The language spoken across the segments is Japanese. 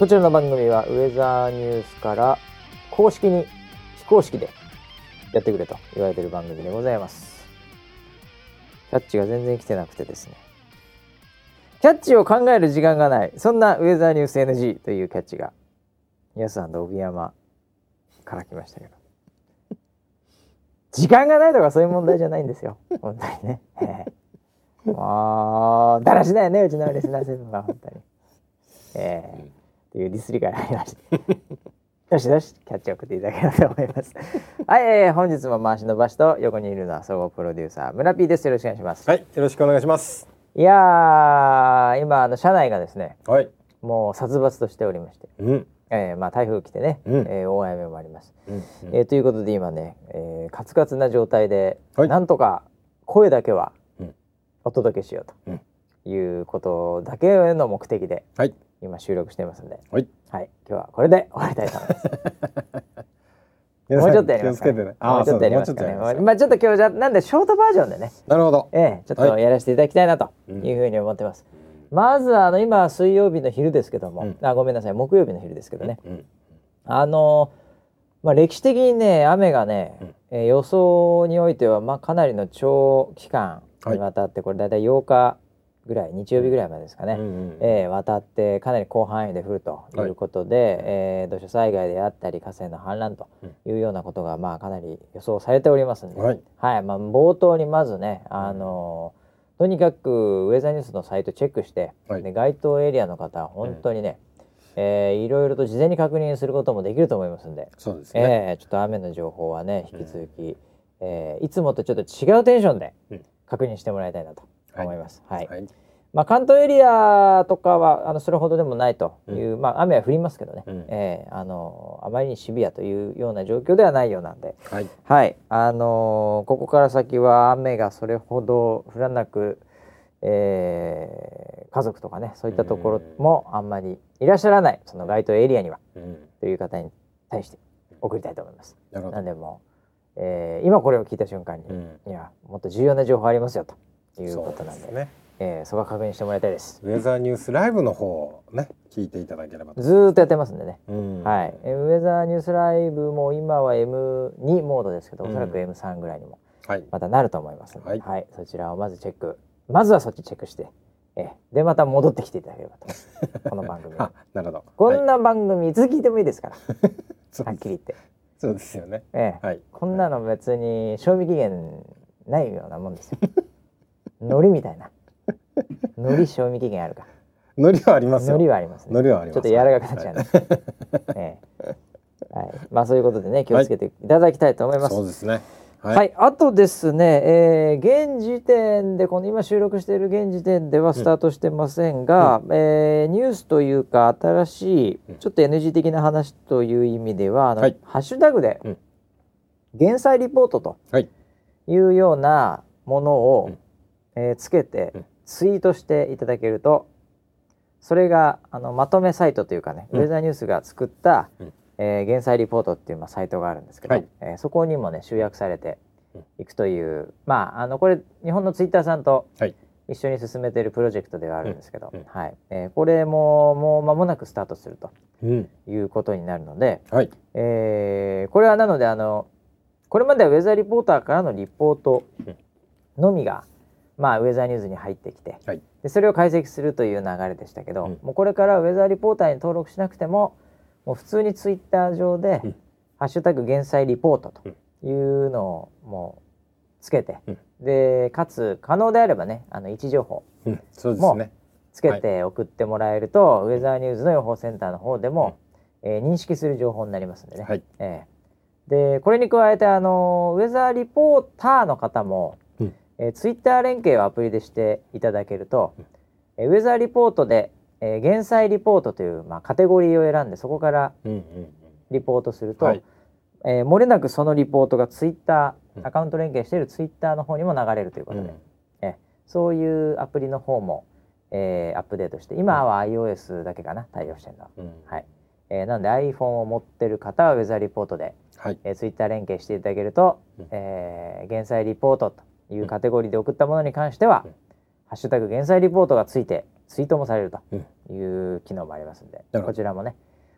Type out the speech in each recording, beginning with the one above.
こちらの番組はウェザーニュースから公式に非公式でやってくれと言われている番組でございます。キャッチが全然来てなくてですね。キャッチを考える時間がない。そんなウェザーニュース NG というキャッチが、ヤス帯山から来ましたけど。時間がないとかそういう問題じゃないんですよ。本当にね。ええもう、だらしないね、うちのリスナーセブンが本当に。ええていうディスりからありました。よしよし、キャッチを送っていただければと思います。はい、えー、本日も回しの場所と横にいるのは総合プロデューサー村 P です。よろしくお願いします。はい、よろしくお願いします。いやー、今あの社内がですね、はい。もう殺伐としておりまして、うん。えー、まあ台風来てね、うんえー大雨もあります。うん。えーということで今ね、えー、カツカツな状態で、はいなんとか声だけはうんお届けしよううんということだけの目的ではい。今収録していますんで、はい。はい、今日はこれで終わりたいと思います。もうちょっとやりますか、気をつけてね。もうちょっとやりますかね。ますまあちょっと今日じゃなんでショートバージョンでね、なるほど。ええちょっとはい。やらせていただきたいなとうん。いうふうに思ってます。まずあの今水曜日の昼ですけども、うん。あごめんなさい。木曜日の昼ですけどね、うん。あのまあ歴史的にね雨がね、うん。えー予想においてはまあかなりの長期間にわたって、これだいたい8日ぐらい日曜日ぐらいまでですかね、うんうんえー渡ってかなり広範囲で降るということで、えー土砂災害であったり河川の氾濫というようなことがまあかなり予想されておりますんで、はい。はい。まあ、冒頭にまずね、あのとにかくウェザーニュースのサイトチェックして、はい。で該当エリアの方は本当にね、えーいろいろと事前に確認することもできると思いますんで、そうですね。えーちょっと雨の情報はね引き続き、えーいつもとちょっと違うテンションでうん。確認してもらいたいなと思います。はい。はい。まあ、関東エリアとかはあのそれほどでもないという、まあ、雨は降りますけどね、うん。えーあのあまりにシビアというような状況ではないようなんで、はい。はい、あのーここから先は雨がそれほど降らなく、えー家族とかねそういったところもあんまりいらっしゃらない。その該当エリアには。うん。という方に対して送りたいと思います。なんでもう、えー今これを聞いた瞬間に、うん。いやもっと重要な情報ありますよということなんで。ね。えーそこは確認してもらいたいです。ウェザーニュースライブの方をね聞いていただければと。ずーっとやってますんでね。うん。はい、えーウェザーニュースライブも今は M2 モードですけど、うん。おそらく M3 ぐらいにもはい。またなると思いますので、はい。そちらをまずチェック。まずはそっちチェックして、えーでまた戻ってきていただければと この番組。あ、なるほど。こはいんな番組いつ聞いてもいいですから、はっきり言って、そうです。よね。えーはい。こんなの別に賞味期限ないようなもんですよ。海苔みたいな海苔賞味期限あるか。ノリはありますよ。海苔はありますね。ノリはあります。ちょっと柔らかくなっちゃうね、ええ。はい、まあそういうことでね気をつけていただきたいと思います、そうですね。はい、あとですね、えー現時点でこの今収録している現時点ではスタートしてませんが、えーニュースというか新しいうん。ちょっと NG 的な話という意味ではあの、はい。ハッシュタグでうん「減災リポート」とはい。いうようなものを、うん。えーつけてうんツイートしていただけるとそれがあのまとめサイトというかね、うん。ウェザーニュースが作ったうん「えー減災リポート」っていうまあサイトがあるんですけど、はい。えーそこにもね集約されてうん。いくという、まああのこれ日本のツイッターさんとはい。一緒に進めているプロジェクトではあるんですけど、はい。えーこれももう間もなくスタートするとうん。いうことになるので、はい。えーこれはなのであのこれまではウェザーリポーターからのリポートのみが、まあ、ウェザーニュースに入ってきてはい。でそれを解析するという流れでしたけど、うんもうこれからウェザーリポーターに登録しなくてももう普通にツイッター上で「うんハッシュタグ減災リポート」というのをもうつけて、うんでかつ可能であればねあの位置情報うん。そうですね。つけて送ってもらえると、ウェザーニューズの予報センターの方でも、えー認識する情報になりますんでね。はい。ええでこれに加えてあのウェザーリポーターの方も、うんえー、ツイッター連携をアプリでしていただけると、えーウェザーリポートで、えー減災リポートという、まあ、カテゴリーを選んでそこからうんうんリポートすると、はいえー漏れなくそのリポートがツイッタうんーアカウント連携しているツイッターの方にも流れるということで、うん。えーそういうアプリの方も、えーアップデートして今は iOS だけかな対応してるのは。うん。はいえーなので iPhone を持ってる方はウェザーリポートではい。えー、ツイッター連携していただけると、うんえー減災リポートというカテゴリーで送ったものに関しては、うん。ハッシュタグ減災リポートがついてツイートもされるとうんいう機能もありますんで、なるほど。こちらもね。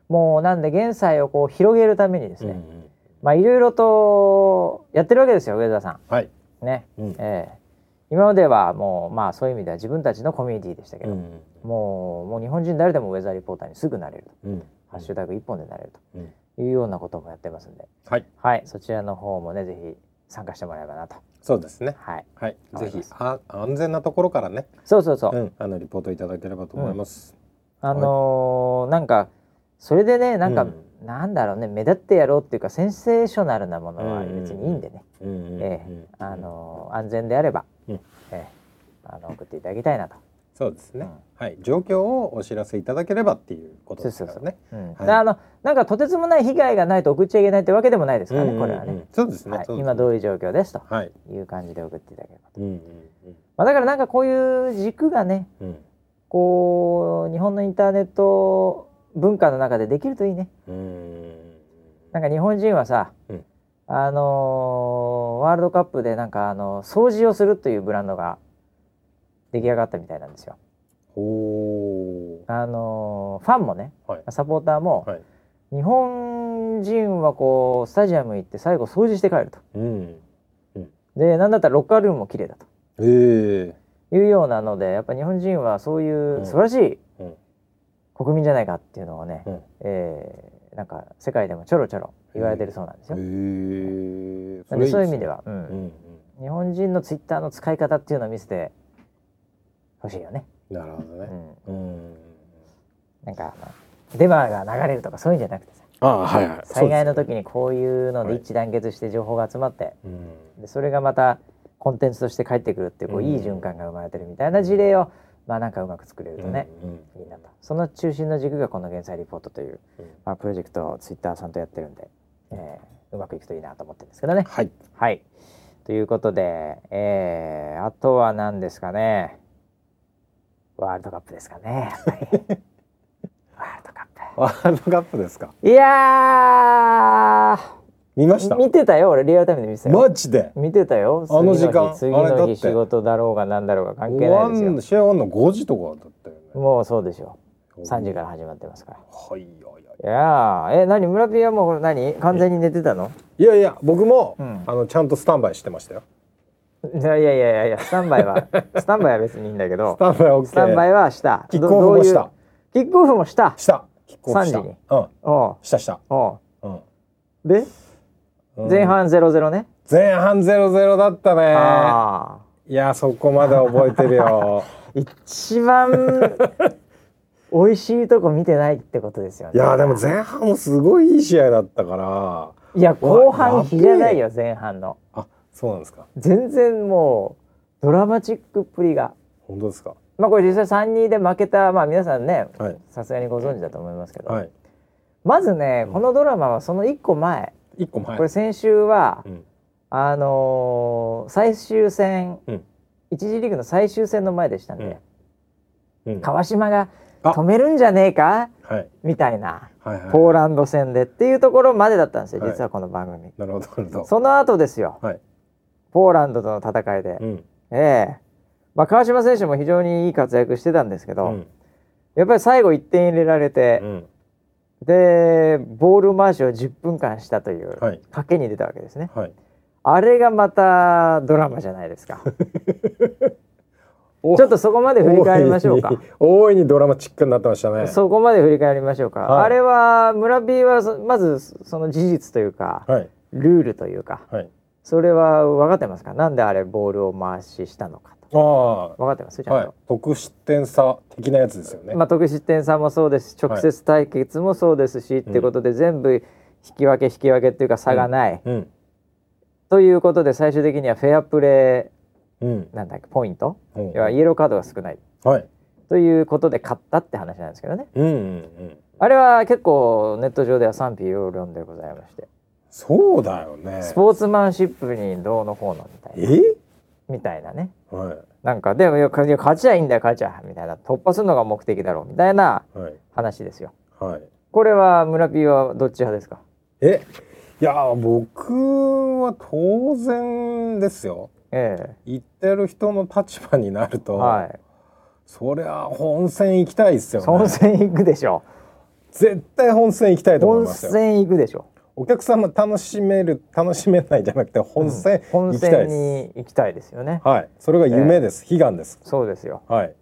もうなんで現在をこう広げるためにですね、うんうんまあいろいろとやってるわけですよ上田さはい。んね、うん。ええ。今まではもうまあそういう意味では自分たちのコミュニティでしたけど、うんもうもう日本人誰でもウェザーリポーターにすぐなれると、うんハッシュタグ一本でなれるうん。というようなこともやってますんで、はい。はい。そちらの方もねぜひ参加してもらえばなと。そうですね。はい。はい。ぜひあ安全なところからね、そうそうそう、うん、あのリポートいただければと思います。あのーなんかそれでねなんか、うん。なんだろうね目立ってやろうっていうかセンセーショナルなものはうん。別にいいんでね、うん。うん。うん。ええ。あのー安全であれば、うん。ええ。あの送っていただきたいなと。そうですね、うん。はい。状況をお知らせいただければっていうことですからね。あのなんかとてつもない被害がないと送っちゃいけないってわけでもないですからね、うんこれはね。そうですね。今どういう状況ですとはい。いう感じで送っていただければと、まあ、だからなんかこういう軸がねこう日本のインターネット文化の中でできるといいね。うん。なんか日本人はさ、うん。あのーワールドカップでなんかあの掃除をするというブランドが出来上がったみたいなんですよ。ほあのーファンもねーはい。サポーターも、はい。日本人はこうスタジアム行って最後掃除して帰ると。うん。でなんだったらロッカールームも綺麗だと。ええいうようなのでやっぱ日本人はそういううん。素晴らしいうん。国民じゃないかっていうのをね、うん。えーなんか世界でもちょろちょろ言われてるそうなんですよ。へえなんでそういう意味では、ううんんうん。日本人のツイッターの使い方っていうのを見せてほしいよね。なるほどね。うん、うん。なんかあのデマが流れるとかそういうんじゃなくてさああはいはい。災害の時にこういうのではい一致団結して情報が集まって、ですね。でそれがまたコンテンツとして返ってくるっていうこううんいい循環が生まれてるみたいな事例をまあなんかうまく作れるうん。とね、うん。いいなとその中心の軸がこの「減災リポート」という、うんまあ、プロジェクトをツイッターさんとやってるんで、えーうまくいくといいなと思ってるんですけどね。はい。はい。ということで、えー、あとは何ですかね。ワールドカップですかね。ワールドカッワールドカップですか？プ。いや見ました？ー、。見てたよ。俺リアルタイムで見てたよ。マジで？見てたよ。あの時間次の日仕事だろうが何だろうが関係ないですよ。ん試合終わんの5時とかだったよね。もうそうでしょう。3時から始まってますから。はいはいはい。いやー、え、何？村ピーはもう何？完全に寝てたの？いやいや僕も、うんあのちゃんとスタンバイしてましたよ。いやいやいやいや、スタンバイは、スタンバイは別にいいんだけどス、タンバイ OK。スタンバイはした。キックオフもした。キックオフもした。した。キックオフした。3時にうん。おうしたした。おうん。うで、うん前半ゼロゼロね。前半ゼロゼロだったね。いやそこまで覚えてるよ。一番 美味しいとこ見てないってことですよね。いやでも前半もすごいいい試合だったから。いや後半比じゃないやよ前半の。あそうなんですか？全然もうドラマチックっぷりが。本当ですか？まあこれ実際3-2で負けたまあ皆さんねはいさすがにご存知だと思いますけど、はい。まずねこのドラマはその1個前、一個前。これ先週は、うんあのー最終戦、うん一次リーグの最終戦の前でしたんで、うん。川島があ止めるんじゃねえか？はいみたいなはいはい。ポーランド戦でっていうところまでだったんですよ、はい実はこの番組。なるほど。その後ですよ、はい。ポーランドとの戦いで、うん。ええまあ、川島選手も非常にいい活躍してたんですけど、うん。やっぱり最後1点入れられてう、ん。でボール回しを10分間したというはい賭けに出たわけですね。はい。あれがまたドラマじゃないですか。おちょっとそこまで振り返りましょうか。大いにドラマチックになってましたね。そこまで振り返りましょうか。はいあれは村 B はそまずその事実というか、はいルールというか、はい。それは分かってますか？なんであれボールを回ししたのかと。あ分かってます？ちあはいゃんと。。得失点差的なやつですよね。まあ得失点差もそうですし直接対決もそうですし、ってことで全部引き分け引き分けっていうか差がない、うんということで最終的にはフェアプレうんーなんだっけポイント、うん要はイエローカードが少ないはい。ということで勝ったって話なんですけどねうんうんうん。あれは結構ネット上では賛否両論でございまして、そうだよね。スポーツマンシップにどうのこうのみたいな。え？みたいなね。はなんかでも勝ちゃいいんだよ勝ちゃ。みたいな。突破するのが目的だろうみたいな話ですよ。はい。これは村 P はどっち派ですか？え？いや僕は当然ですよ。え言ってる人の立場になるえと、はい。そりゃ本戦行きたいですよね。本戦行くでしょ。絶対本戦行きたいと思い本ますよ。戦行くでしょお客様楽しめる楽しめないじゃなくて本戦本行きたいです、戦に行きたいですよね。はい。それが夢です、悲願です。そうですよ。はい。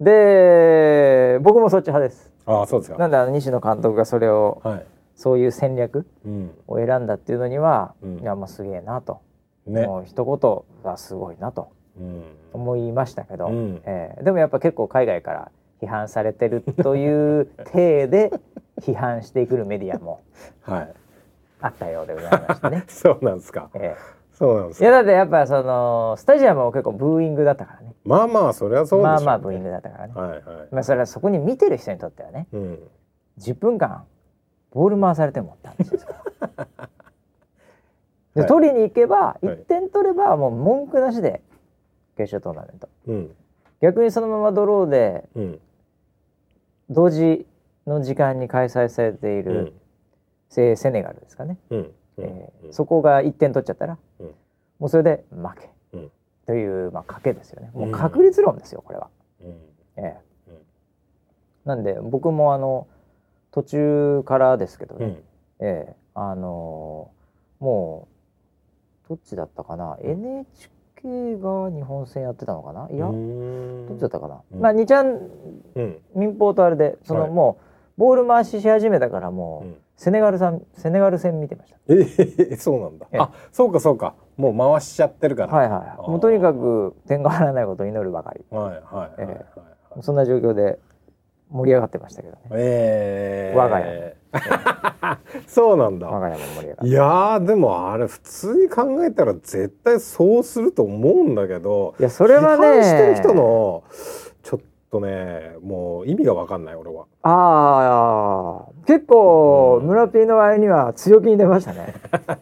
で僕もそっち派です。ああそうですか。なんであの西野監督がそれをはい。そういう戦略うん。を選んだっていうのには、うん。いやもうすげえなと、ね。もう一言がすごいなとうん。思いましたけど、うん。えーでもやっぱ結構海外から批判されてるという体で 批判してくるメディアも。はいあったようでございましてね。そうなんですか。えそうなんですーいやかだってやっぱそのスタジアムも結構ブーイングだったからね。まあまあそれはそうでしょう、まあまあブーイングだったからね、はいはい。まあそれはそこに見てる人にとってはねうん。10分間ボール回されてもって話ですから。で、はい。取りに行けばい。1点取ればもう文句なしで決勝トーナメント。うん。逆にそのままドローでうん。同時の時間に開催されていうるん、セセネガルですかね、うんうんえーそこが1点取っちゃったら、うん。もうそれで負け、うん。という、まあ、賭けですよね。もううん確率論ですよこれは。うん。ええ。うん。なんで僕もあの途中からですけどね、うん。ええ。あのーもうどっちだったかな。NHK が日本戦やってたのかな。いや、どっちだったかな、うん。まあ2ちゃんうん。民放とあれでその、はい。もうボール回しし始めたからもう、うん。セネガルさんセネガル戦見てました。えー、そうなんだ。ええ。あそうかそうか。もう回しちゃってるから。はいはいもうとにかく点が入らないことを祈るばかり。はいはいはいはいえそんな状況で盛り上がってましたけどね。えー、我が家 そうなんだ。我が家も盛り上がって。いやーでもあれ普通に考えたら絶対そうすると思うんだけどいやそれはねしてる人のとねもう意味が分かんない俺は。ああ結構うん。村 P の割には強気に出ましたね。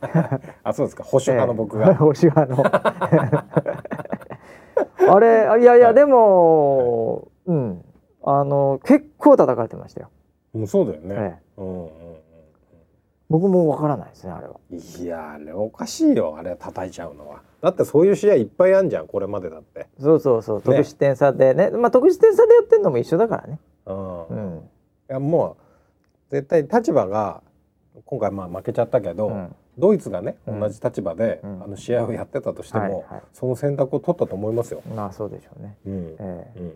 あそうですか。保守派の僕ええ。が、保守派の。あれいやいや、はい。でもうん。あの結構叩かれてましたよ、うん、そうだよね、ええ。うんうんうん僕もわからないですねあれは。うんいやあれおかしいよあれ叩いちゃうのはだってそういう試合いっぱいあんじゃんこれまでだって。そうそうそう。得失点差でね。まあ得失点差でやってるのも一緒だからね。うん、いうん。やもう絶対立場が今回まあ負けちゃったけど、うん。ドイツがねうん。同じ立場で、うん。あの試合をやってたとしても、はいはい。その選択を取ったと思いますよ。まあそうでしょうね、うん。ええ。うん。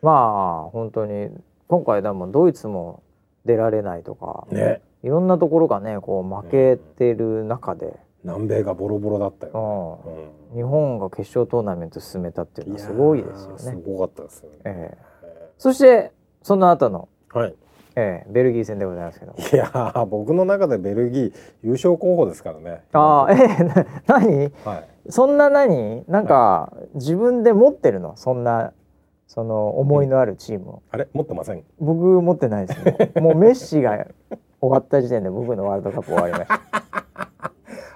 まあ本当に今回でもドイツも出られないとか、ね。いろんなところがねこう負けてる中で、南米がボロボロだったよ、うん日本が決勝トーナメント進めたっていううんのはすごいですよやーすね。ごかったですよね。ええそしてその後の、はい。ええベルギー戦でございますけど。いやー僕の中でベルギー優勝候補ですからね。ああええな 何？はい。そんな何？なんか、自分で持ってるの？そんなその思いのあるチームを。あれ？持ってません。僕持ってないですね。もうメッシが終わった時点で僕のワールドカップ終わりました。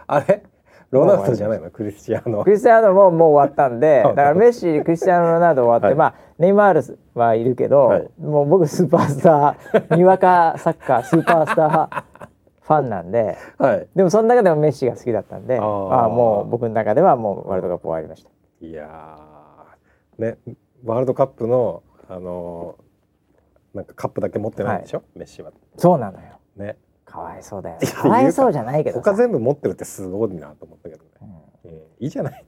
あれ？ロナウドじゃないの？クリスチアーノク。リスティアーノももう終わったんではい だからメッシ クリスティアーノ・ロナウド終わって、はいまあネイマールはいるけど、はいもう僕スーパースターにわかサッカースーパースターファンなんではい。でもその中でもメッシが好きだったんでああーあもう僕の中ではもうワールドカップ終わりました。いやーねワールドカップのあのーなんかカップだけ持ってないんでしょ、メッシは。そうなのよね。かわいそうだよかわいそうじゃないけどさ他全部持ってるってすごいなと思ったけどね。うんうん、いいじゃない。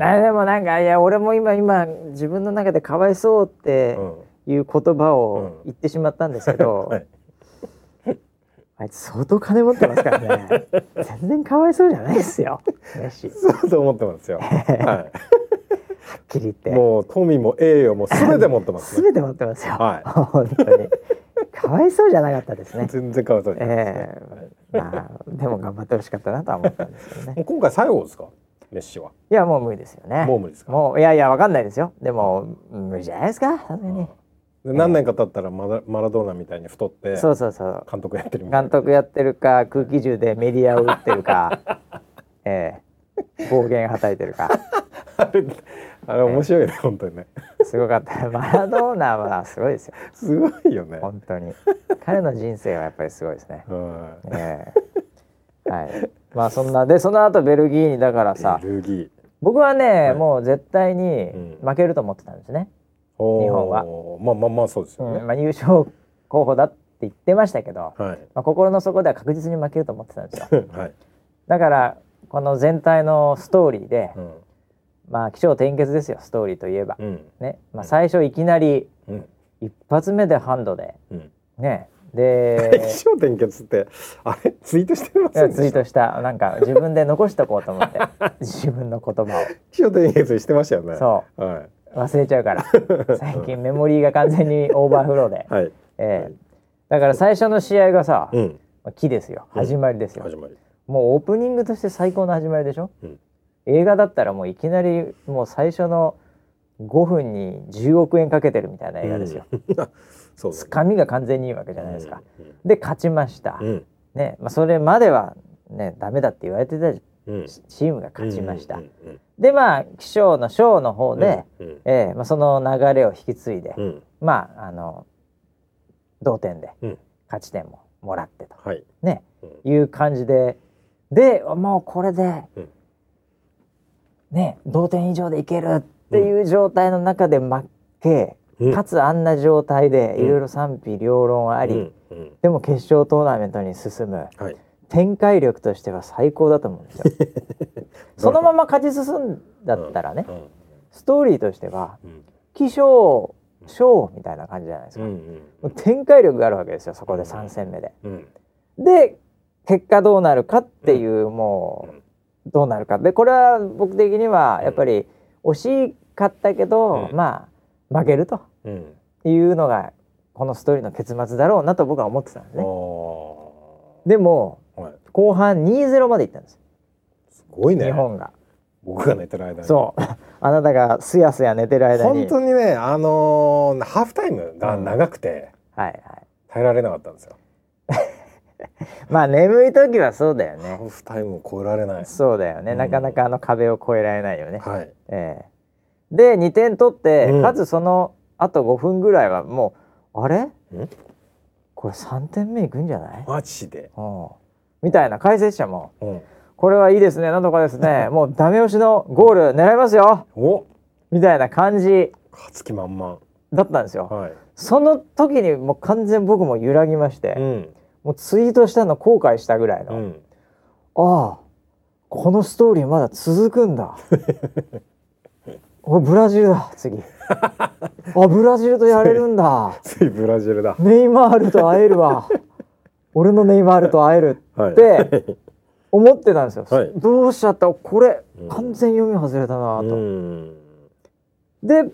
あでもなんかいや俺も今今自分の中でかわいそうってうん。いう言葉を言ってしまったんですけど、はい。あいつ相当金持ってますからね全然かわいそうじゃないですよそうと思ってますよ。はっきり言っい。てもう富も栄誉もすべて持ってますね。全て持ってますよ、は本当にかわいそうじゃなかったですね。全然変わらないですね。ええ。まあでも頑張ってほしかったなとは思ったんですけどね。今回最後ですか？メッシは。いやもう無理ですよね。もう無理ですか？もういやいやわかんないですよ。でも無理じゃないですか？さすがに。で何年か経ったらマラマラドーナみたいに太ってそうそうそう。監督やってるみたい監督やってるか空気銃でメディアを撃ってるか。ええ。暴言はたいてるか。な。あれあれ面白いね本当にね。すごかった。マラドーナはすごいですよ。すごいよね。本当に。彼の人生はやっぱりすごいですね。う ん。ええ。はい。まあそんなでその後ベルギーにだからさベルギ僕はね、はい。もう絶対にうん。負けると思ってたんですね、おー日本は。まあまあまあそうですよね、うん。まあ、優勝候補だって言ってましたけど、はい。まあ、心の底では確実に負けると思ってたんですよ。はい、だからこの全体のストーリーで、うんまあ起承転結ですよストーリーといえば、うん。ね、まあ、最初いきなりうん。一発目でハンドで。うん。ね。で気象点結ってあれツイートしてませんでした？ツイートした。なんか自分で残しとこうと思って。自分の言葉気象点結してましたよね。をそう。は忘れちゃうから。最近メモリーが完全にオーバーフローで、いはい。ええ。だから最初の試合がさ、うん。まあ木ですよ。うん。始まりですよ、始まり。もうオープニングとして最高の始まりでしょ、うん映画だったらもういきなりもう最初の5分に10億円かけてるみたいな映画ですよ、うん。つかみが完全にいいわけじゃないですか、うんで勝ちました、うん。ねまあ、それまではねダメだって言われてたチうん。ームが勝ちました、でまあ気象の賞の方で、うんうん。ええまあ、その流れを引き継いで、うん。まああの同点でうん。勝ち点ももらってと、はい。ねうん。いう感じででもうこれで、うんね同点以上でいけるっていう状態の中で負け、うん。かつあんな状態でうん。いろいろ賛否両論あり、うんうん。でも決勝トーナメントに進む。はい。展開力としては最高だと思うんですよ。そのまま勝ち進んだったらね、うんストーリーとしてはうん。起承賞みたいな感じじゃないですか、うんもう展開力があるわけですよそこで3戦目で。うん。で結果どうなるかっていう、もうどうなるか。でこれは僕的にはやっぱり惜しかったけど、うん。まあ負けるとうん。いうのがこのストーリーの結末だろうなと僕は思ってたんですあね。ー。でもはい。後半2-0までいったんです、すごいね。日本が。僕が寝てる間に。そう。あなたがすやすや寝てる間に。本当にねあのーハーフタイムが長くてはいはい。耐えられなかったんですよ まあ眠い時はそうだよハね。ーフタイムを超えられない。そうだよね、うん。なかなかあの壁を越えられないよね。はい。ええ。で2点取って、うん。かつそのあと5分ぐらいはもうあれ？ん？これ3点目いくんじゃない、マジで？うん、みたいな解説者もうん。これはいいですね。なんとかですね。もうダメ押しのゴール狙いますよ。お？みたいな感じ。勝つ気満々。だったんですよ。はい。その時にもう完全僕も揺らぎまして、うんもうツイートしたの後悔したぐらいの、うん。ああこのストーリーまだ続くんだ。おブラジルだ次。あブラジルとやれるんだ。ついブラジルだ。ネイマールと会えるわ。俺のネイマールと会えるはい。って思ってたんですよ、はい。どうしちゃった？これうん。完全読み外れたなうと、ん。で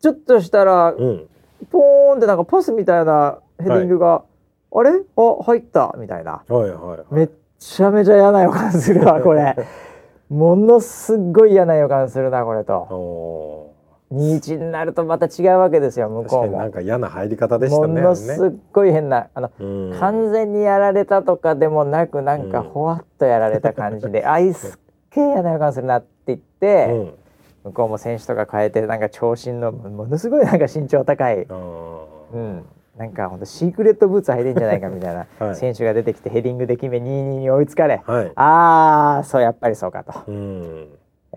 ちょっとしたらうん。ポーンってなんかパスみたいなヘディングが、あれ？あ入った。みたいな。はいはいめっちゃめちゃ嫌な予感するわ これ。ものすっごい嫌な予感するなこれと。お2-1になるとまた違うわけですよ向こうも。なんか嫌な入り方でしたもね。のすっごい変なあの、うん。完全にやられたとかでもなくなんかうん。ほわっとやられた感じで、あいすっげえ嫌な予感するなって言って、うん。向こうも選手とか変えてなんか長身のものすごいなんか身長高い、うん、なんかほんとシークレットブーツ履いてんじゃないかみたいな はい。選手が出てきてヘディングで決め2-2に追いつかれ、はい。ああそうやっぱりそうかと、うん。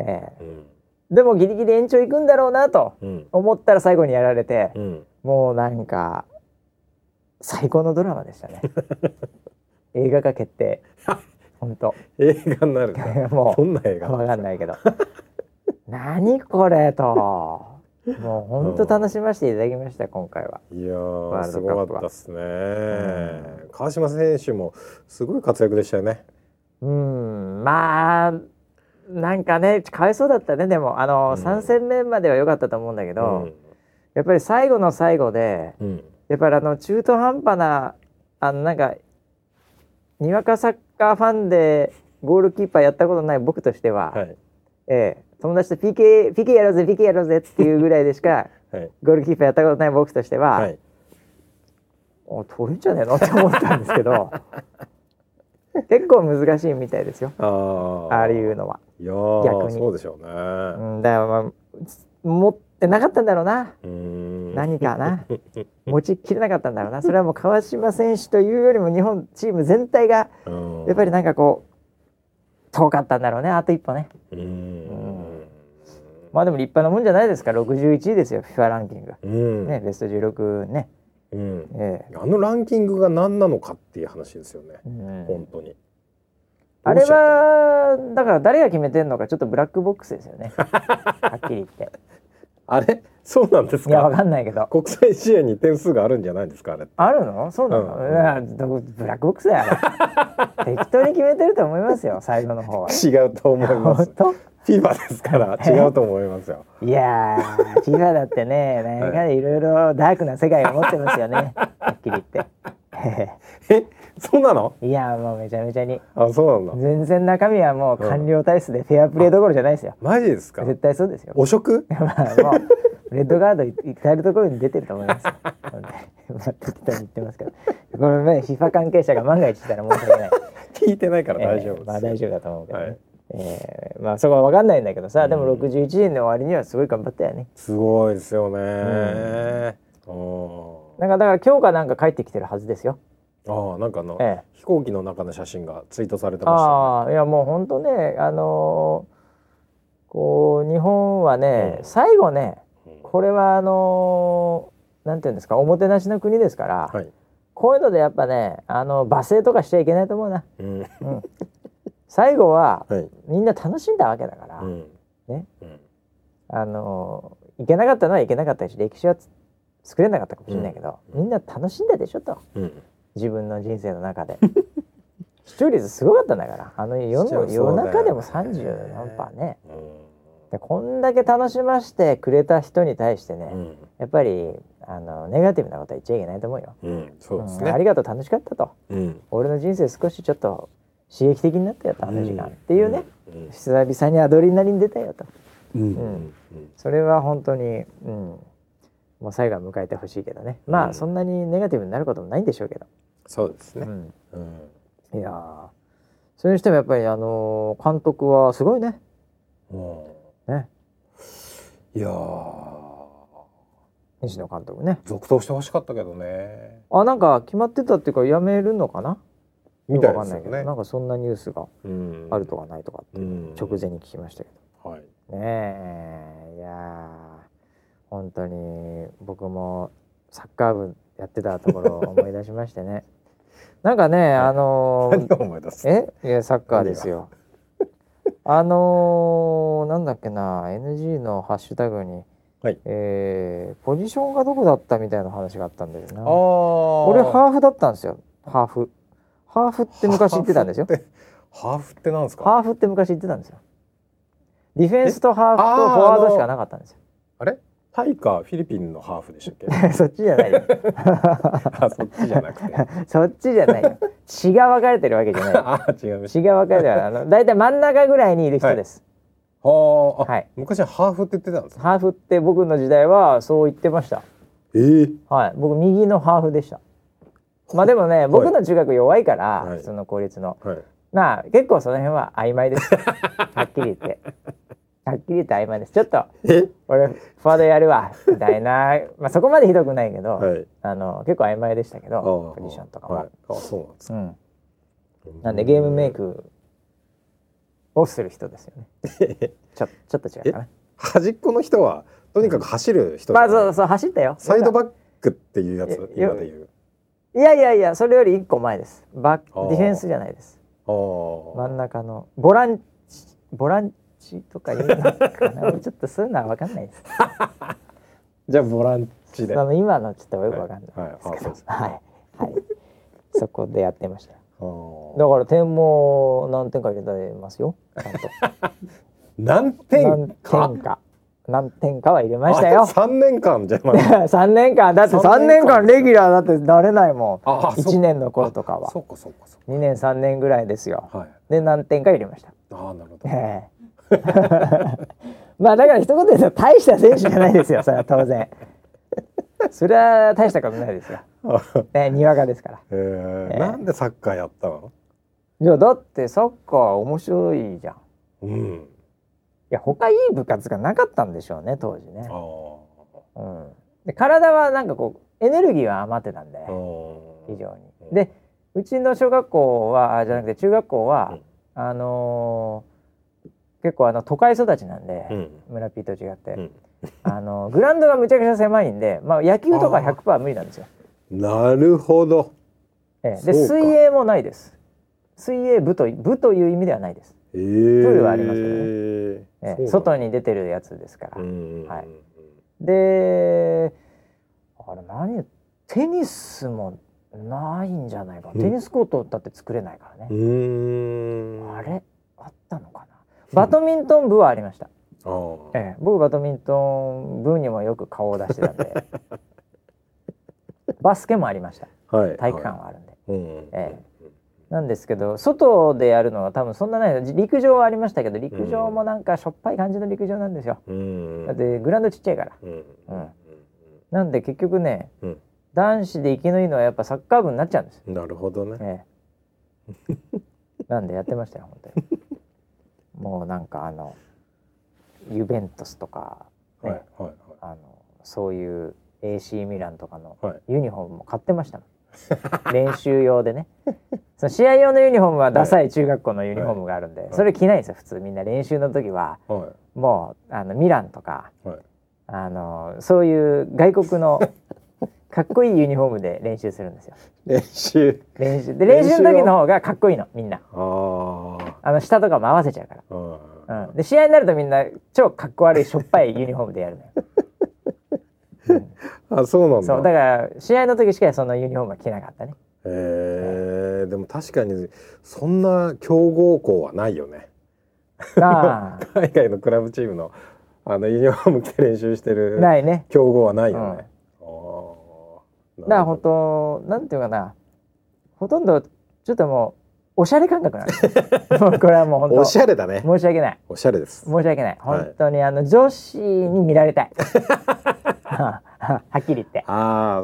ええ。うん。でもギリギリ延長行くんだろうなとうん。思ったら最後にやられて、うん。もうなんか最高のドラマでしたね。映画化決定。本当映画になるもどんな映う画わかんないけど。何これともう本当楽しませていただきました今回は。いやすごかったですね、川島選手もすごい活躍でしたよね。うんまあなんかねかわいそうだったねでも。あの、うん。3戦目までは良かったと思うんだけど、うん。やっぱり最後の最後でうん。やっぱりあの中途半端なあのなんかにわかサッカーファンでゴールキーパーやったことない僕としては、はい。ええ友達と PK, PK やろうぜ PK やろうぜっていうぐらいでしか はい。ゴールキーパーやったことない僕としては、はい。お取れんじゃねえの？って思ったんですけど 結構難しいみたいですよ。あー。ああいうのは。いやー逆に。そうでしょうね。うん、だから、まあ、持ってなかったんだろうな。何かな。持ちきれなかったんだろうな。それはもう川島選手というよりも日本チーム全体がうん。やっぱりなんかこう遠かったんだろうね。あと一歩ね、ううんまあでも立派なもんじゃないですか。61位ですよ FIFA ランキング、うん。ねベスト16ね、うん、えあのランキングが何なのかっていう話ですよね。えうん。本当に。あれはだから誰が決めてんのかちょっとブラックボックスですよね。はっきり言って。あれ？そうなんですいやわかかんないけど。国際試合に点数があるんじゃないんですか？あれあるの？そうなの、うん。ブラックボックスだ 適当に決めてると思いますよ最後の方は。違うと思います。本当？FIFA ですから違うと思いますよ。いやー FIFA だってね なんかいろいろダークな世界を持ってますよね。はっきり言って。え そうなの？いやもうめちゃめちゃに。あそうなんだ。全然中身はもう官僚体質でフェアプレーどころじゃないですよ、マジですか？絶対そうですよ。汚職？まあもうレッドガード至る所に出てると思います。よ。適当に言ってますけど、これね FIFA 関係者が万が一いたら申し訳ない。聞いてないから大丈夫です、えーまあ大丈夫だと思うけどね。はい。えーまあそこは分かんないんだけどさ、でもうん61人の終わりにはすごい頑張ったよね。すごいですよね、うん。なんかだから今日かなんか帰ってきてるはずですよ。ああなんかあの、ええ。飛行機の中の写真がツイートされてました、ああいやもう本当ねあのーこう日本はね、うん。最後ねねこれはあのーなんていうんですかおもてなしの国ですから、はい、こういうのでやっぱねあの罵声とかしちゃいけないと思うな。うん。うん、最後ははい。みんな楽しんだわけだから、うん。ね。うん。あのいけなかったのはいけなかったし歴史はつ作れなかったかもしれないけど、うん。みんな楽しんだでしょと。うん自分の人生の中で。視聴率すごかったんだから。あの夜の夜ね中でも30何パーね。うでこんだけ楽しませてくれた人に対してね、んうん。やっぱりあのネガティブなことは言っちゃいけないと思うよ。うんそうですうんあねりがとう楽しかったと。うん。俺の人生少しちょっと刺激的になったよとあの時間、っていうね、うん。久々にアドレナリン出たよと。うん。それは本当に、うん、もう最後は迎えてほしいけどね。まあ、うん。そんなにネガティブになることもないんでしょうけど、そうですね、うん、うん。いやー。それにしてもやっぱりあのー監督はすごいね。うん。ね。いやー。西野監督ね。続投してほしかったけどね。あなんか決まってたっていうかやめるのかな？みたいよくわかんないけど、ですよねなんかそんなニュースがうん。あるとかないとかってうん。直前に聞きましたけはい。ど、ねえいやー。本当に僕もサッカー部やってたところを思い出しましてね なんかねあのー何を思い出すえ？いやサッカーですよ。あのー、なんだっけな NG のハッシュタグに、はいえーポジションがどこだったみたいな話があったんだよな。俺ハーフだったんですよハーフ。ハーフって昔言ってたんですよ。ハーフってなんですか？ハーフって昔言ってたんですよ。ディフェンスとハーフとフォワードしかなかったんですよ。あれ？タイかフィリピンのハーフでしたっけ？そっちじゃないよ。あそっちじゃなくて そっちじゃないよ。血が分かれてるわけじゃない。あ違う血が分かれてるあの大体真ん中ぐらいにいる人です。はあ、はい昔はハーフって言ってたんですか？ハーフって僕の時代はそう言ってました。ええはい、僕右のハーフでした。まあでもね、僕の中学弱いから、はい普通の公立の、はいまあ結構その辺は曖昧です。はっきり言って、はっきり言って曖昧です。ちょっとえ？俺フォワードやるわみたいな、まあそこまでひどくないけど、はいあの結構曖昧でしたけあど、ーポジションとかも。はいあそうなんですかうん。なんでゲームメイクをする人ですよね。ちょちょっと違うかな。端っこの人はとにかく走る人じゃない？まあそうそう走ったよ。サイドバックっていうやつ今で言ういやいやいや、それより一個前です。バックディフェンスじゃないです。真ん中のボランチボランチとか言うのかな。俺 ちょっとそういうのは分かんないです。じゃあボランチで。その今のちょっとよく分かんないはい。はい。ですけど、あそうです。はい。はい、そこでやってました。だから点も何点か入れてますよ。ちゃんと。何何点か。何点かは入れましたよ。三年間じゃ三年間。だって三三年年間間レギュラーだってなれないもん。一年の頃とかは。そうかそうかそ二年三年ぐらいですよ。うはい。で何点か入れました。ああなるほど。ええ まあだから一言で言うと大した選手じゃないですよそれは当然。それは大したことないですよ、ね、にわかですから。えー。えーなんでサッカーやったの？いやだってサッカー面白いじゃん。いうん。や他いい部活がなかったんでしょうね当時ね。うん、で体はなんかこうエネルギーは余ってたんで非常に。でうちの小学校はあじゃなくて中学校は、あのー結構あの都会育ちなんで、うん。村ピーと違って、うん。あのグラウンドがむちゃくちゃ狭いんで、まあ、野球とかあー。100%無理なんですよ。なるほど。ええ。で水泳もないです。水泳部と部という意味ではないです。えー、プールはありますけどね。ええ。え外に出てるやつですから。うんはい。であれ何テニスもないんじゃないかな、うん。テニスコートだって作れないからうね、ん。あれあったのかなバドミントン部はありました、ええ、僕バドミントン部にもよく顔を出してたんで。バスケもありました。はい。体育館はあるんで、はい。うんえなんですけど外でやるのは多分そんなない。陸上はありましたけど陸上もなんかしょっぱい感じの陸上なんですよ。うんだってグラウンドちっちゃいから。うんうんなんで結局ねうん。男子で生きのいいのはやっぱサッカー部になっちゃうんです。よ、なるほどね。ええ、なんでやってましたよ本当にもうなんかあのユベントスとか、ねはいはいはい。あのそういう AC ミランとかのはい。ユニフォームも買ってましたもん。練習用でね。その試合用のユニフォームはダサい中学校のユニフォームがあるんで、い。それ着ないんですよ普通。みんな練習の時ははもうあのミランとかいはい。あのそういう外国の かっこいいユニフォームで練習するんですよ。練習。練習。で練習の時の方がかっこいいのみんな。あーあの下とかも合わせちゃうから、うん、で試合になるとみんな超かっこ悪いしょっぱいユニフォームでやるのよ、う んあそうなんだ。そう。だから試合の時しかそのユニフォームは着なかったね。えー、でも確かにそんな強豪校はないよね。ああ。海外のクラブチームのあのユニフォーム着て練習してるないね。強豪はないよね、うん。だから本当なんていうかな。ほとんどちょっともうおしゃれ感覚なんです。これはもう本当おしゃれだね。申し訳ない。おしゃれです。申し訳ない。はい。本当にあの女子に見られたい。はっきり言って。ああ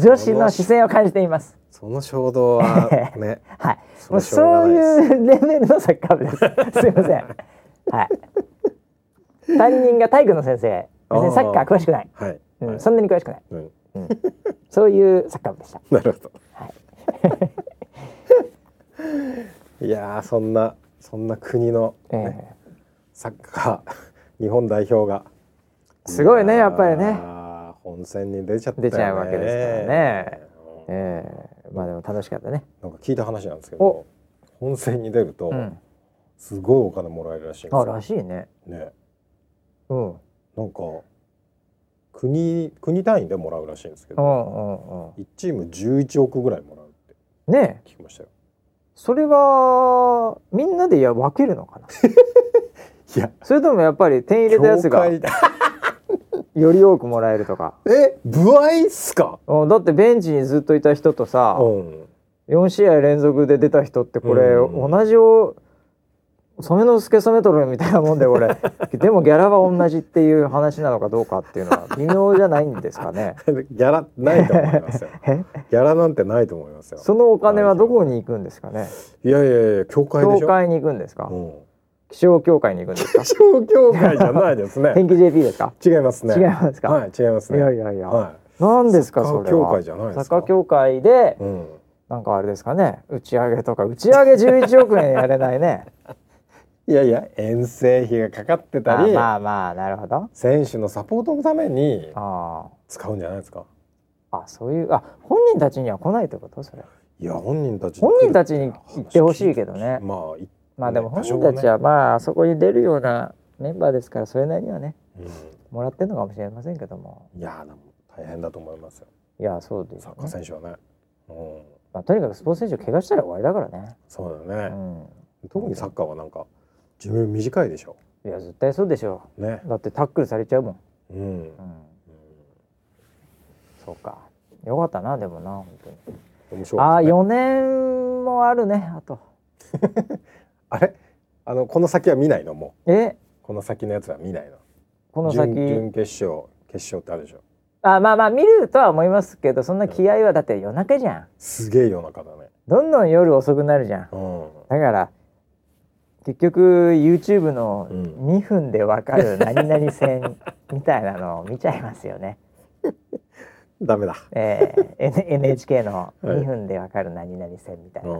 女子の視線を感じています。その衝動はね。はい。そもうそうないうレベルのサッカー部です。すいません。はい。担任が体育の先生別にサッカー詳しくない、はい、うん。はい。そんなに詳しくない、うん、うん、そういうサッカー部でした。なるほど。はいいやーそんなそんな国の、えねサッカー日本代表が。すごいねやっぱりね。本戦に出ちゃったよね。出ちゃうわけですからね。うんええ。まあでも楽しかったね。なんか聞いた話なんですけどお。本戦に出ると、うん。すごいお金もらえるらしいんですあよらしいね。ね。うん。うんなんか国国単位でもらうらしいんですけうど、んうん。一チーム11億ぐらいもらうって聞きましたよそれはみんなでいや分けるのかな？いや。それともやっぱり点入れたやつがより多くもらえるとか。え部合っすか？うんだってベンチにずっといた人とさうん。4試合連続で出た人ってこれうん。同じを染之助染太郎みたいなもんでこれ。でもギャラは同じっていう話なのかどうかっていうのは微妙じゃないんですかね。ギャラないと思いますよ。え？ギャラなんてないと思いますよ。そのお金はどこに行くんですかね？いやいやいや協会でしょ？協会に行くんですか？うん。気象協会に行くんですか？気象協会じゃないですね。天気 JP ですか？違いますね。違いますか？はい違いますね。いやいやいや、はなんですかそれは？協会じゃないですか？協会でいうん。なんかあれですかね？打ち上げとか。打ち上げ11億円やれないねいやいや遠征費がかかってたありまあまあなるほど。選手のサポートのためにあ使うんじゃないですか？ああそういうあ本人たちには来ないってこと？それ。いや本人たち本人たちに言ってほしいけどね。まあいまあでも本人たちはまああそこに出るようなメンバーですからそれなりにはねうもらってるのかもしれませんけども。んいやでも大変だと思いますよ。いやそうですサッカー選手はね。うん。まあ、とにかくスポーツ選手怪我したら終わりだからね、そうだね、うん、特にサッカーはなんか寿命短いでしょ。いや絶対そうでしょ。ね。うだってタックルされちゃうもん、うん、うん、そうか。よかったなでもな本当に。面白かああったね4年もあるねあと。あれ？あのこの先は見ないの？もう。え？この先のやつは見ないの？この先？準準決勝決勝ってあるでしょ。あまあまあ見るとは思いますけどそんな気合はだって夜中じゃん。すげえ夜中だね。どんどん夜遅くなるじゃん。うん。だから結局 YouTube のうん。2分でわかる何々戦みたいなのを見ちゃいますよね。ダメだ。えー、NHK のはい。2分でわかる何々戦みたいな、うん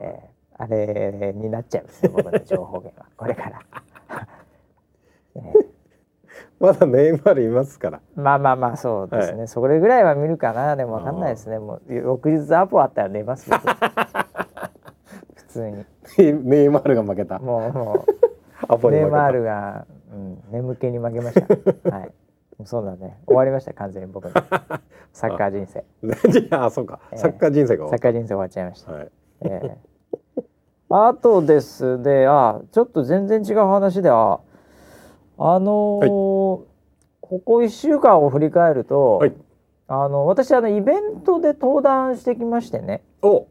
えーあれになっちゃいますよ僕の情報源は。これから、えまだネイマールいますから。ーまあまあまあそうですね、それぐらいは見るかな。でもわかんないですね。もう翌日アポあったら寝ます 通に。ネイマールが負けた。もうもアポネイマールが、うん、眠気に負けました。はい。そうだね。終わりました完全に僕の。サッカー人生。いやそうか、ええ。サッカー人生がサッカー人生終わっちゃいました。はい。ええ。あとですであちょっと全然違う話ではあのーここ1週間を振り返ると、はい。あの私あのイベントで登壇してきましてね。お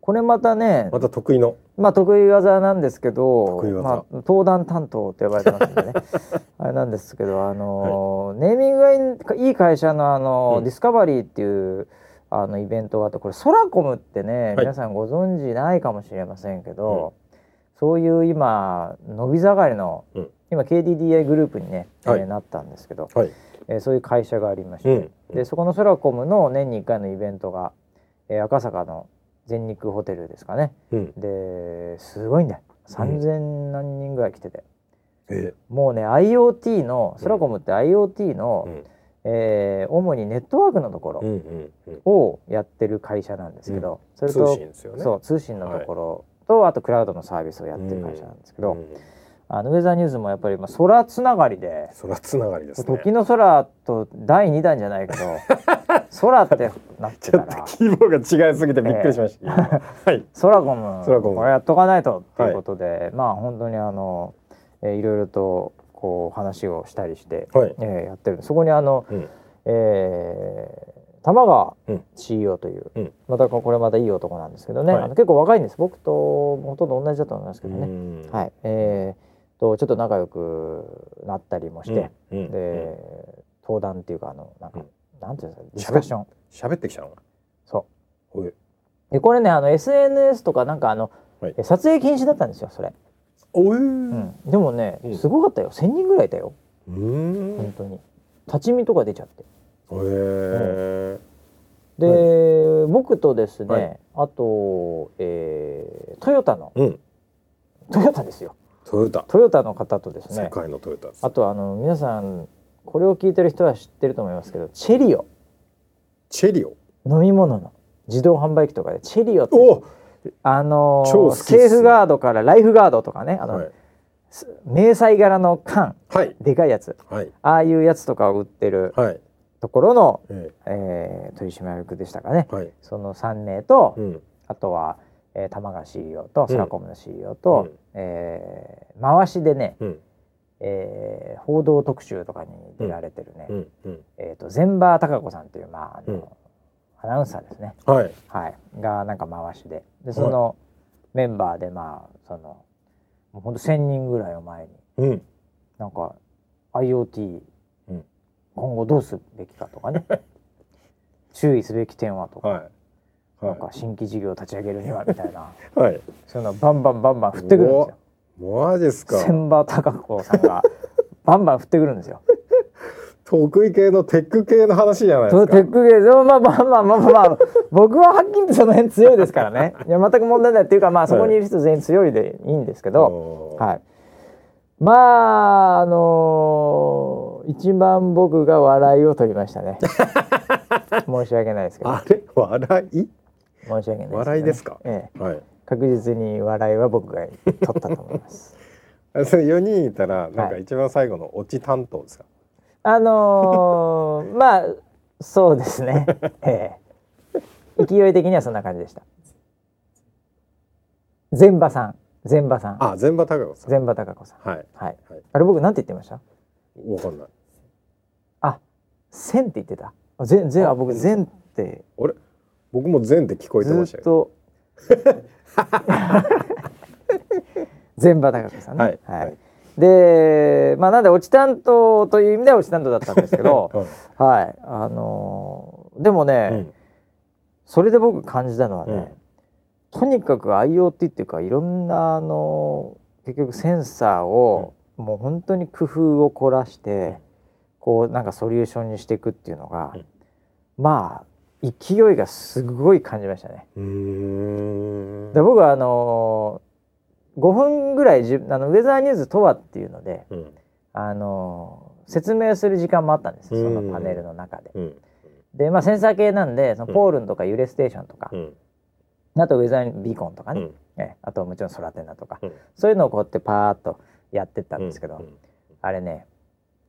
これまたね、また得意の。まあ得意技なんですけど得意技。まあ、登壇担当と呼ばれてますんでね。あれなんですけどあのーネーミングがいい会社のあのー、うん。ディスカバリーっていうあのイベントがあってこれソラコムってね、はい。皆さんご存知ないかもしれませんけど、そういう今伸び盛りの、うん。今 KDDI グループにね、えーはいなったんですけど、はい。えーそういう会社がありまして、うん。でそこのソラコムの年に1回のイベントが、えー赤坂の全日空ホテルですかね。うん。ですごいんだよ3,000何人ぐらい来てて、えもうね IoT のソラコムって IoT の、うん。えー主にネットワークのところうんうんうん。をやってる会社なんですけど、それと通信ですよね。そう通信のところと、あとクラウドのサービスをやってる会社なんですけど、うんあのウェザーニュースもやっぱりまあ空つながりで、空つながりですね。時の空と第2弾じゃないけど 空ってなってたら。っと規模が違いすぎてびっくりしました、今。はい。ソラコムソラコム。これやっとかないとっていうことで、まあ本当にあの、えーいろいろとこう話をしたりして、はい。えーやってる。そこにあの、うん。えー玉川うん。CEO という、うん。またこれまたいい男なんですけどね、はい。あの結構若いんです。僕とほとんど同じだと思いますけどね、うん。はい。えー、とちょっと仲良くなったりもして、うんうんで登壇っていうかあのなんか、うん。なんていうんですかディスカッション。喋ってきたの？そう。でこれねあの SNS とかなんかあの、はい。え撮影禁止だったんですよそれ、おい。ううん、でもね、うん。すごかったよ。1,000人ぐらいいたよ。うーん。本当に。立ち見とか出ちゃって。へえで、僕とですね、はい。あと、えートヨタの。うん。トヨタですよトヨタ。トヨタの方とですね。世界のトヨタあとあの皆さんこれを聞いてる人は知ってると思いますけどチェリオ。チェリオ？飲み物の自動販売機とかでチェリオってお！あの超好きっす。セーフガードからライフガードとかねあの、はい。す迷彩柄の缶。はい。でかいやつ。はい。ああいうやつとかを売ってるはい。ところの、ええ。ー取締役でしたかね。えはい。その3名と、うん。あとは、えー、玉川 CEO とん。ソラコムの CEO と、うん。えー回しでね、うん。えー報道特集とかに出られてるね、うん。うん。えー、と全場貴子さんっていう、まああのうん。アナウンサーですね、はい。はい、がなんか回しで。でそのメンバーでまあそのもうほんと1,000人ぐらいを前にうん。なんか IoT、うん。今後どうすべきかとかね。注意すべき点はとか、はいなんか新規事業を立ち上げるにはみたいなはいそういうのをバンバンバンバン振ってくるんですよ。マジですか千葉貴子さんが バンバン振ってくるんですよ。得意系のテック系の話じゃないでそすかうテックゲーでもまあまあまあまあまあ、まあ、僕ははっきり言ってその辺強いですからね。いや全く問題ないっていうかまあそこにいる人全員強いでいいんですけど、おーはい。まああのー一番僕が笑いを取りましたね。申し訳ないですけど。あれ？笑い？申し訳ないね、笑いですか？ええ。はい確実に笑いは僕が取ったと思います。あそれ4人いたらなんかはい一番最後のオチ担当ですか、あのー まあそうですね。ええ勢い的にはそんな感じでした。全場さん、全場さん、あ全場高子さん全場貴子さん。はいはい。はいあれ僕なんて言ってました？わかんないあ、千って言ってた。あ全全あ僕全ってあれ？僕も全って聞こえてましたよ。全場貴子さんね。はい。はい。で、まあなんで落ち担当という意味では落ち担当だったんですけど、う んはい。あのーでもね。うん。それで僕感じたのはね、うん。とにかく IoT っていうかいろんなあの結局センサーを、もう本当に工夫を凝らして、こうなんかソリューションにしていくっていうのが、うん。まあ勢いがすごい感じましたね。で僕はあのー、5分ぐらいじあのウェザーニューズとはっていうので、うん。あのー説明する時間もあったんですよそのうんパネルの中で。うん。でまあセンサー系なんでそのポールンとか揺れステーションとか、うん。あとウェザービーコンとかね、うん。ええあともちろんソラテナとか、うん。そういうのをこうやってパーッとやってったんですけど、うん。あれね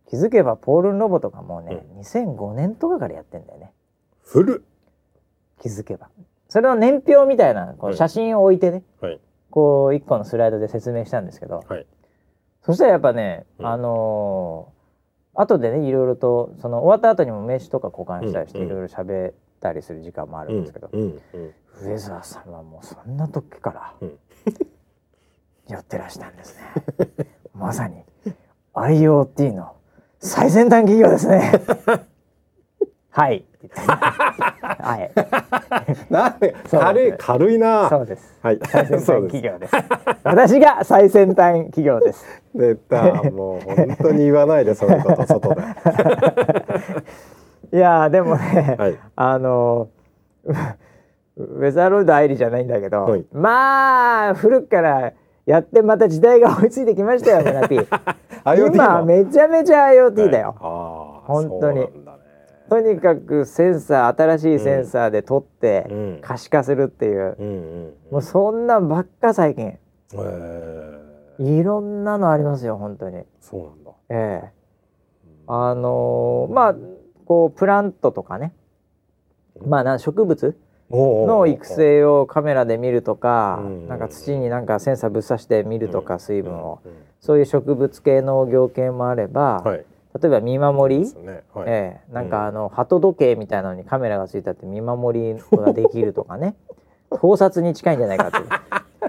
気づけばポールンロボとかもうね、2005年とかからやってんだよね古っ。気づけば。それの年表みたいなこはい。う写真を置いてね、はい。こう一個のスライドで説明したんですけど、はい。そしたらやっぱね、うん。あのー後でねいろいろとその終わった後にも名刺とか交換したりしてうんいろいろ喋ったりする時間もあるんですけど、うんうんウェザーさんはもうそんな時からうん。やってらしたんですね。まさに IoT の最先端企業ですね。はい。はい。なんで軽い軽いなそうです。はい最先端企業です。私が最先端企業です。出たもう本当に言わないでそういうこと外で いやーでもね、はいあのーウウェザーロイド愛理じゃないんだけど、はいまあ古くからやってまた時代が追いついてきましたよ村 P。IoT も今めちゃめちゃ IoT だよ。本当にとにかくセンサー新しいセンサーで撮ってうん。可視化するっていう、うんうんもうそんなんばっか最近。へえいろんなのありますよ本当に。そうなんだ。ええ。あのーまあこうプラントとかね。まあな植物の育成をカメラで見るとか、うんなんか土になんかセンサーぶっ刺して見るとか、水分を、うんそういう植物系農業系もあれば、はい例えば見守り、ね。はい。ええ。なんかあの鳩時計みたいなのにカメラがついてあって見守りができるとかね。盗撮に近いんじゃないかっていう。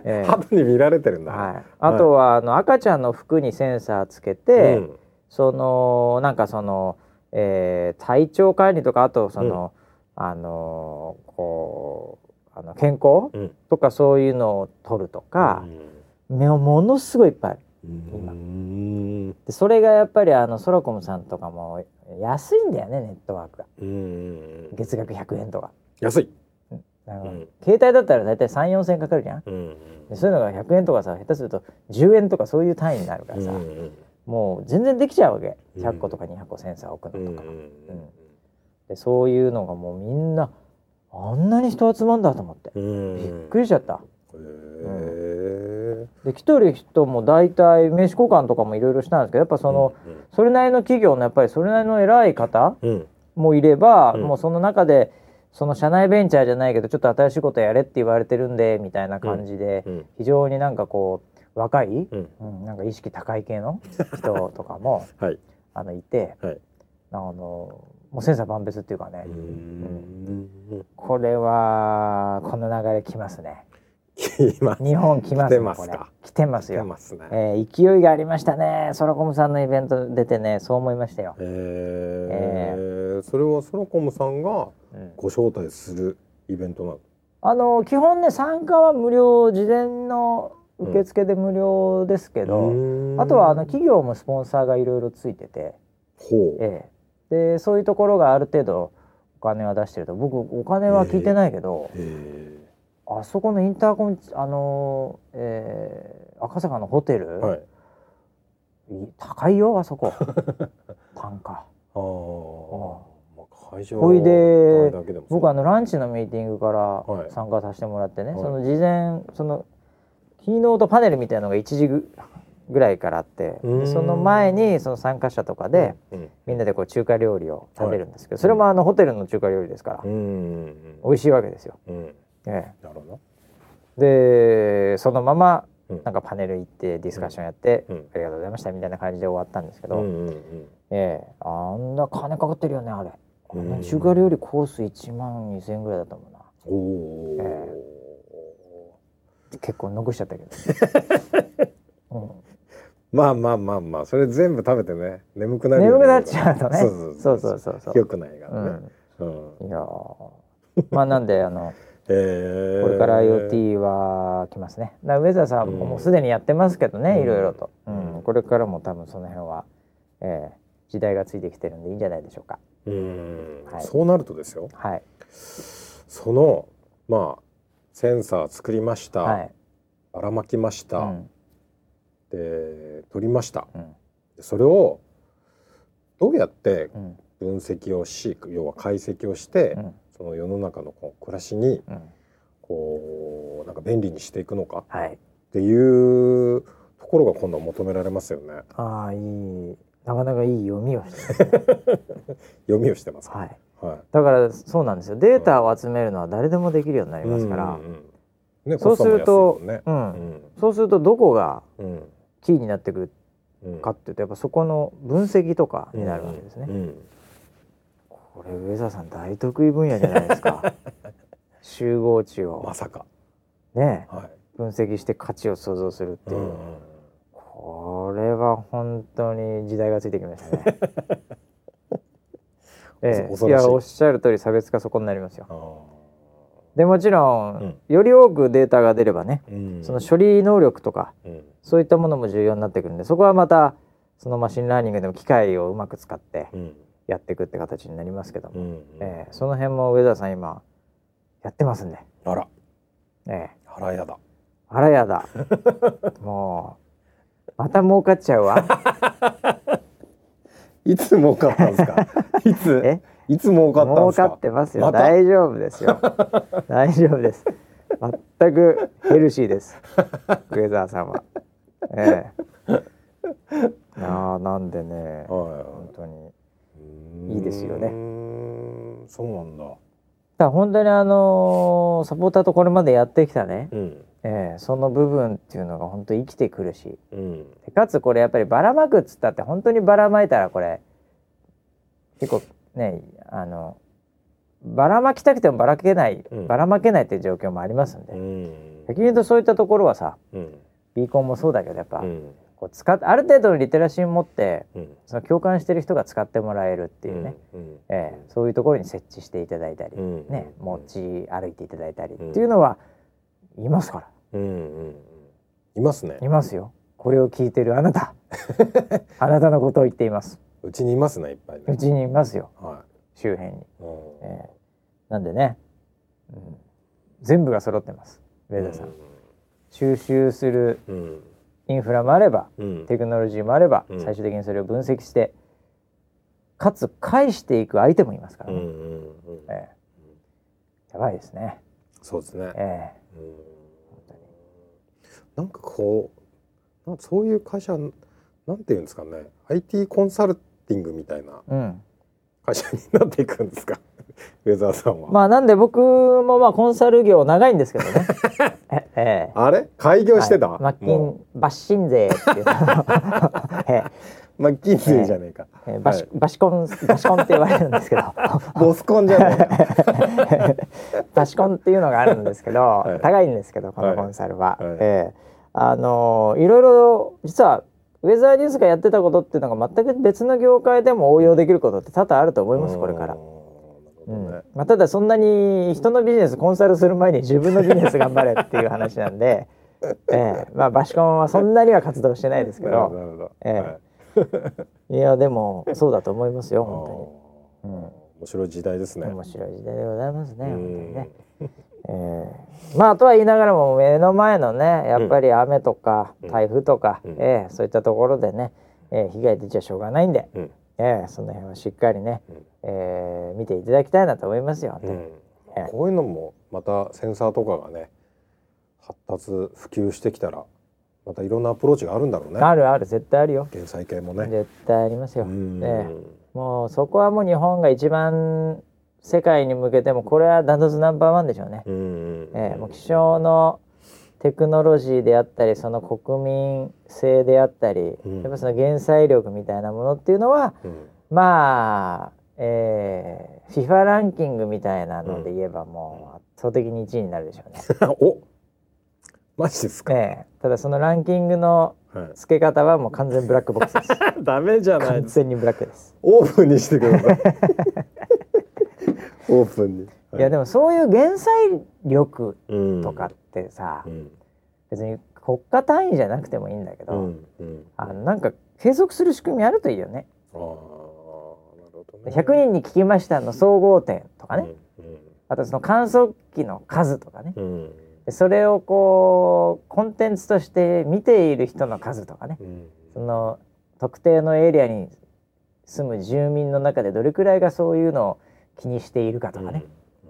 ええ。鳩に見られてるんだ。はい、あとはあの赤ちゃんの服にセンサーつけて、うん。そのなんかその、えー体調管理とかあとその、あのこうあの健康うん。とかそういうのを取るとか、めものすごいいっぱいあるうん。でそれがやっぱりあのソラコムさんとかも安いんだよねネットワークが。うん月額100円とか。安い。あのうん。携帯だったら大体3 4千円かかるじゃん。うんでそういうのが100円とかさ下手すると10円とかそういう単位になるからさ、うんもう全然できちゃうわけ。うん。100個とか200個センサー置くうんのとか、でそういうのがもうみんなあんなに人集まんだと思って、うん。びっくりしちゃった。へえで来てる人も大体名刺交換とかもいろいろしたんですけどやっぱその、それなりの企業のやっぱりそれなりの偉い方うん。もいれば、うん。もうその中でその社内ベンチャーじゃないけどちょっと新しいことやれって言われてるんでみたいな感じで、うん非常になんかこう若い、うん。うん、なんか意識高い系の 人とかもはい。あのいてはい。あのもう千差万別っていうかね、うん。これはこの流れきますね。今日本来ます来て来てますよ、すね。えー勢いがありましたね。ソラコムさんのイベント出てねそう思いましたよ、えー。それはソロコムさんがうん。ご招待するイベントなの？あの基本ね参加は無料事前の受付で無料ですけど、あとはあの企業もスポンサーがいろいろついてて、ほう。ええ、でそういうところがある程度お金は出してると。僕お金は聞いてないけど、へあそこのインターコンあのーえー赤坂のホテル、えはい。い高いよあそこ。単価。ああまあ会場ほいで僕あのランチのミーティングかはい。ら参加させてもらってね、はい。その事前そのキーノートパネルみたいなのが1時ぐぐらいからあってその前にその参加者とかで、うん。みんなでこう中華料理を食べるんですけど、それもあのホテルの中華料理ですから、美味しいわけですよ。うんええなるほど。でそのままうん。なんかパネル行ってディスカッションやって、うん。ありがとうございましたみたいな感じで終わったんですけど、うんうんうん。ええあんな金かかってるよねあれ。うん。中華料理コース1万2,000円ぐらいだったもんな。おおえ結構残しちゃったけど。うん。まあまあまあまあそれ全部食べてね眠くなるよ眠くなっちゃうとね。そうそうそうそう。そう。よくないかうらね。ん。うん。いやー。まあなんであのえー。これから IoT は来ますね。だウェザーさんもうん。もうすでにやってますけどね、うん。いろいろと、ううん。ん。これからも多分その辺は、えー時代がついてきてるんでいいんじゃないでしょうか。うん。はい。そうなるとですよ。はい。そのまあセンサー作りました、はい。ばらまきました、うん。で撮りました。うん。でそれをどうやってうん。分析をし要は解析をして、うんその世の中のこう暮らしにうん。こうなんか便利にしていくのかはい。っていうところが今度は求められますよね。ああいい。なかなかいい読みをしてね。読みをしてますか？はい。はい。だからそうなんです。よデータを集めるのは誰でもできるようになりますから、うんうんうん。ねそうするとコストも安いもんね。うん。そうするとどこがうん。キーになってくるうんかっていうとやっぱそこの分析とかになるわけですね、うん。うんこれ上澤さん大得意分野じゃないですか。集合知を。まさか。ねはい。分析して価値を創造するっていう、うんうんこれは本当に時代がついてきましたね。ええ、い。いやおっしゃる通り差別化そこになりますよ。あでもちろん、うん。より多くデータが出ればね、ーうん。その処理能力とかうん。そういったものも重要になってくるんでそこはまたそのマシンラーニングでも機械をうまく使ってうんやっていくって形になりますけども、うんええその辺も上田さん今やってますんで、あら。ええ、腹やだ。あらやだ。もうまた儲かっちゃうわ。いつ儲かったんですか？いつ？え？いつ儲かったんですか？儲かってますよ、また？大丈夫ですよ。大丈夫です。全くヘルシーです。上澤さんは。ええ。なあなんでね。は本当にいいいですよね。うそうなんだ。だ本当にあのーサポーターとこれまでやってきたね、うん。ええその部分っていうのが本当生きてくるし。うん。でかつこれやっぱりばらまくっつったって本当にばらまいたらこれ結構ねあのばらまきたくてもばらけない、うん。ばらまけないっていう状況もありますんで、うん。逆に言うとそういったところはさうん。ビーコンもそうだけどやっぱ、うんこう使っある程度のリテラシーを持ってうん。その共感してる人が使ってもらえるっていうね、うんええそういうところに設置していただいたり、うんね、持ち歩いていただいたりうんっていうのはいますから。うんうんいますね。いますよ。これを聞いてるあなた。あなたのことを言っています。うちにいますねいっぱいね。うちにいますよ。は周辺に、いうん。ええ。なんでね、うん、全部が揃ってます。上田さん、収集するうんインフラもあればうん。テクノロジーもあれば、うん。最終的にそれを分析してかつ返していく相手もいますからね、うんうんうんええ。やばいですね、そうですね。えうん。なんかこうそういう会社なんていうんですかね。IT コンサルティングみたいな。えうん、会社になっていくんですか？上澤さんは、まあなんで僕もまあコンサル業長いんですけどね。えええ。あれ？開業してた、はい。マッキもンバッシン税っていうえうマッキンゼーじゃねえか、ええ。えバシはい。バシコンバシコンって言われるんですけど。ボスコンじゃねえか。バシコンっていうのがあるんですけど、い。高いんですけどこのコンサルは、はい。はいええ。あのいろいろ実はウェザーニュースがやってたことっていうのが全く別の業界でも応用できることって多々あると思いますこれから。う。ん。まあ、ただそんなに人のビジネスコンサルする前に自分のビジネス頑張れっていう話なんで、ええ。まあ、バシコンはそんなには活動してないですけど。どえい。やでもそうだと思いますよ本当に、うん。面白い時代ですね。面白い時代でございますね本当にね。うん。ええまあとは言いながらも目の前のねやっぱり雨とかうん。台風とか、うん。ええそういったところでね、ええ被害出ちゃしょうがないんで、うん。ええその辺はしっかりね、うん。ええ見ていただきたいなと思いますよ。うん。ええ。こういうのもまたセンサーとかがね発達普及してきたらまたいろんなアプローチがあるんだろうね。あるある絶対あるよ。減災系もね。絶対ありますよ。うん。ええ。もうそこはもう日本が一番世界に向けてもこれはダントツナンバーワンでしょうね。うんええもう気象のテクノロジーであったりその国民性であったり、うんやっぱその減災力みたいなものっていうのはうんまあ、えー、FIFA ランキングみたいなので言えばもう圧倒的に1位になるでしょうね。おマジですか、ええただそのランキングのはい、付け方はもう完全ブラックボックスです。ダメじゃない完全にブラックです。オープンにしてくださいオープンに、い。やでもそういう減災力もとかってさ、うん。別に国家単位じゃなくてもいいんだけど、うん。うん。あのなんか継続する仕組みあるといいよね。ああなるほどね。100人に聞きましたの総合点とかね、うん。うん。あとその観測機の数とかね。うん。でそれをこうコンテンツとして見ている人の数とかね。うん。その特定のエリアに住む住民の中でどれくらいがそういうのを気にしているかとかね、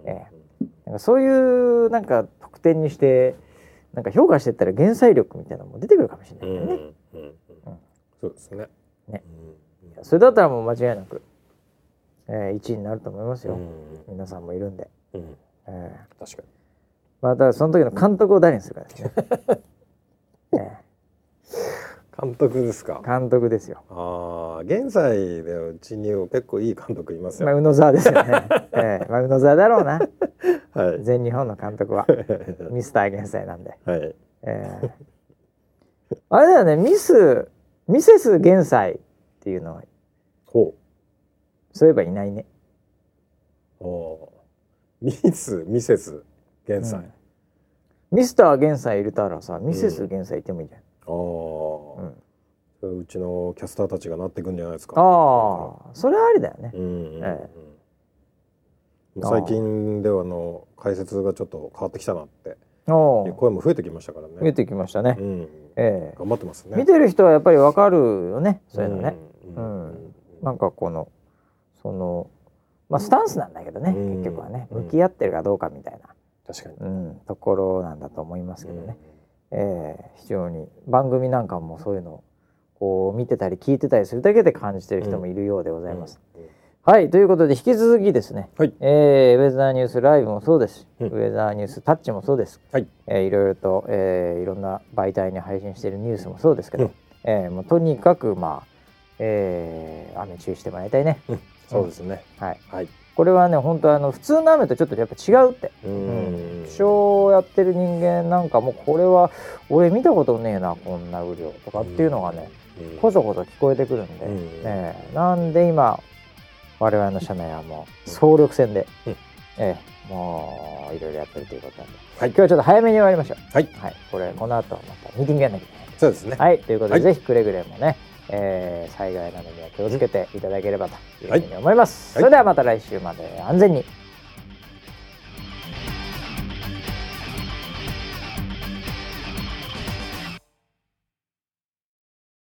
うん。えなんかそういうなんか特典にしてなんか評価してったら減災力みたいなのも出てくるかもしれうなんいよね、うん。うん。そうですね。ね。うん。それだったらもう間違いなく、えー、1位になると思いますよ、うん。皆さんもいるんで、うん。えー確かに。またその時の監督を誰にするかですね、え監督ですか？ー監督ですよ。ああ現在でうちに結構いい監督いますよ。まあ宇野沢ですよね、えーまあ、宇野沢だろうな。はい。全日本の監督は。ミスター減災なんで、はい。えーあれだよねミスミセス減災っていうのは。ほそういえばいないね。うおー。ミスミセス現在、うん。ミスター減災いるたらさミセス減災いてもいいじゃん、ああ、うん。うちのキャスターたちがなってくんじゃないですか。ああ。それはありだよね。うんうんうん。えもう最近ではあの解説がちょっと変わってきたなって。声も増えてきましたからね。見てきましたね、うん、ええ。頑張ってますね。見てる人はやっぱりわかるよね。そういうのね、ううんん。なんかこのそのまあスタンスなんだけどね、うん。結局はね。うん。向き合ってるかどうかみたいな、確かに。うん、ところなんだと思いますけどね、うんええ非常に番組なんかもそういうのをこう見てたり聞いてたりするだけで感じてる人もいるようでございます。うん。はいということで引き続きですね、はい。えーウェザーニュースライブもそうです。し、うん。ウェザーニュースタッチもそうです、はい。えーいろいろと、えーいろんな媒体に配信しているニュースもそうですけど、うん。えーもうとにかくまあ、えー雨注意してもらいたいね。そうですね。はい、はい。これはね本当あの普通の雨とちょっとやっぱ違うって。気象やってる人間なんかもこれは俺見たことねえなこんな雨量とかっていうのがね、うん。こそこそ聞こえてくるんで、え。なんで今我々の社内はもう総力戦で、うん。ええもういろいろやってるということなんで、はい。今日はちょっと早めに終わりましょう。はい。はい、これこの後またミーティングやんなきゃいけない。そうですね。はい、ということで、はい。ぜひくれぐれもね、えー災害などには気をつけていただければというふうに思います。はいそれではまた来週まで安全に。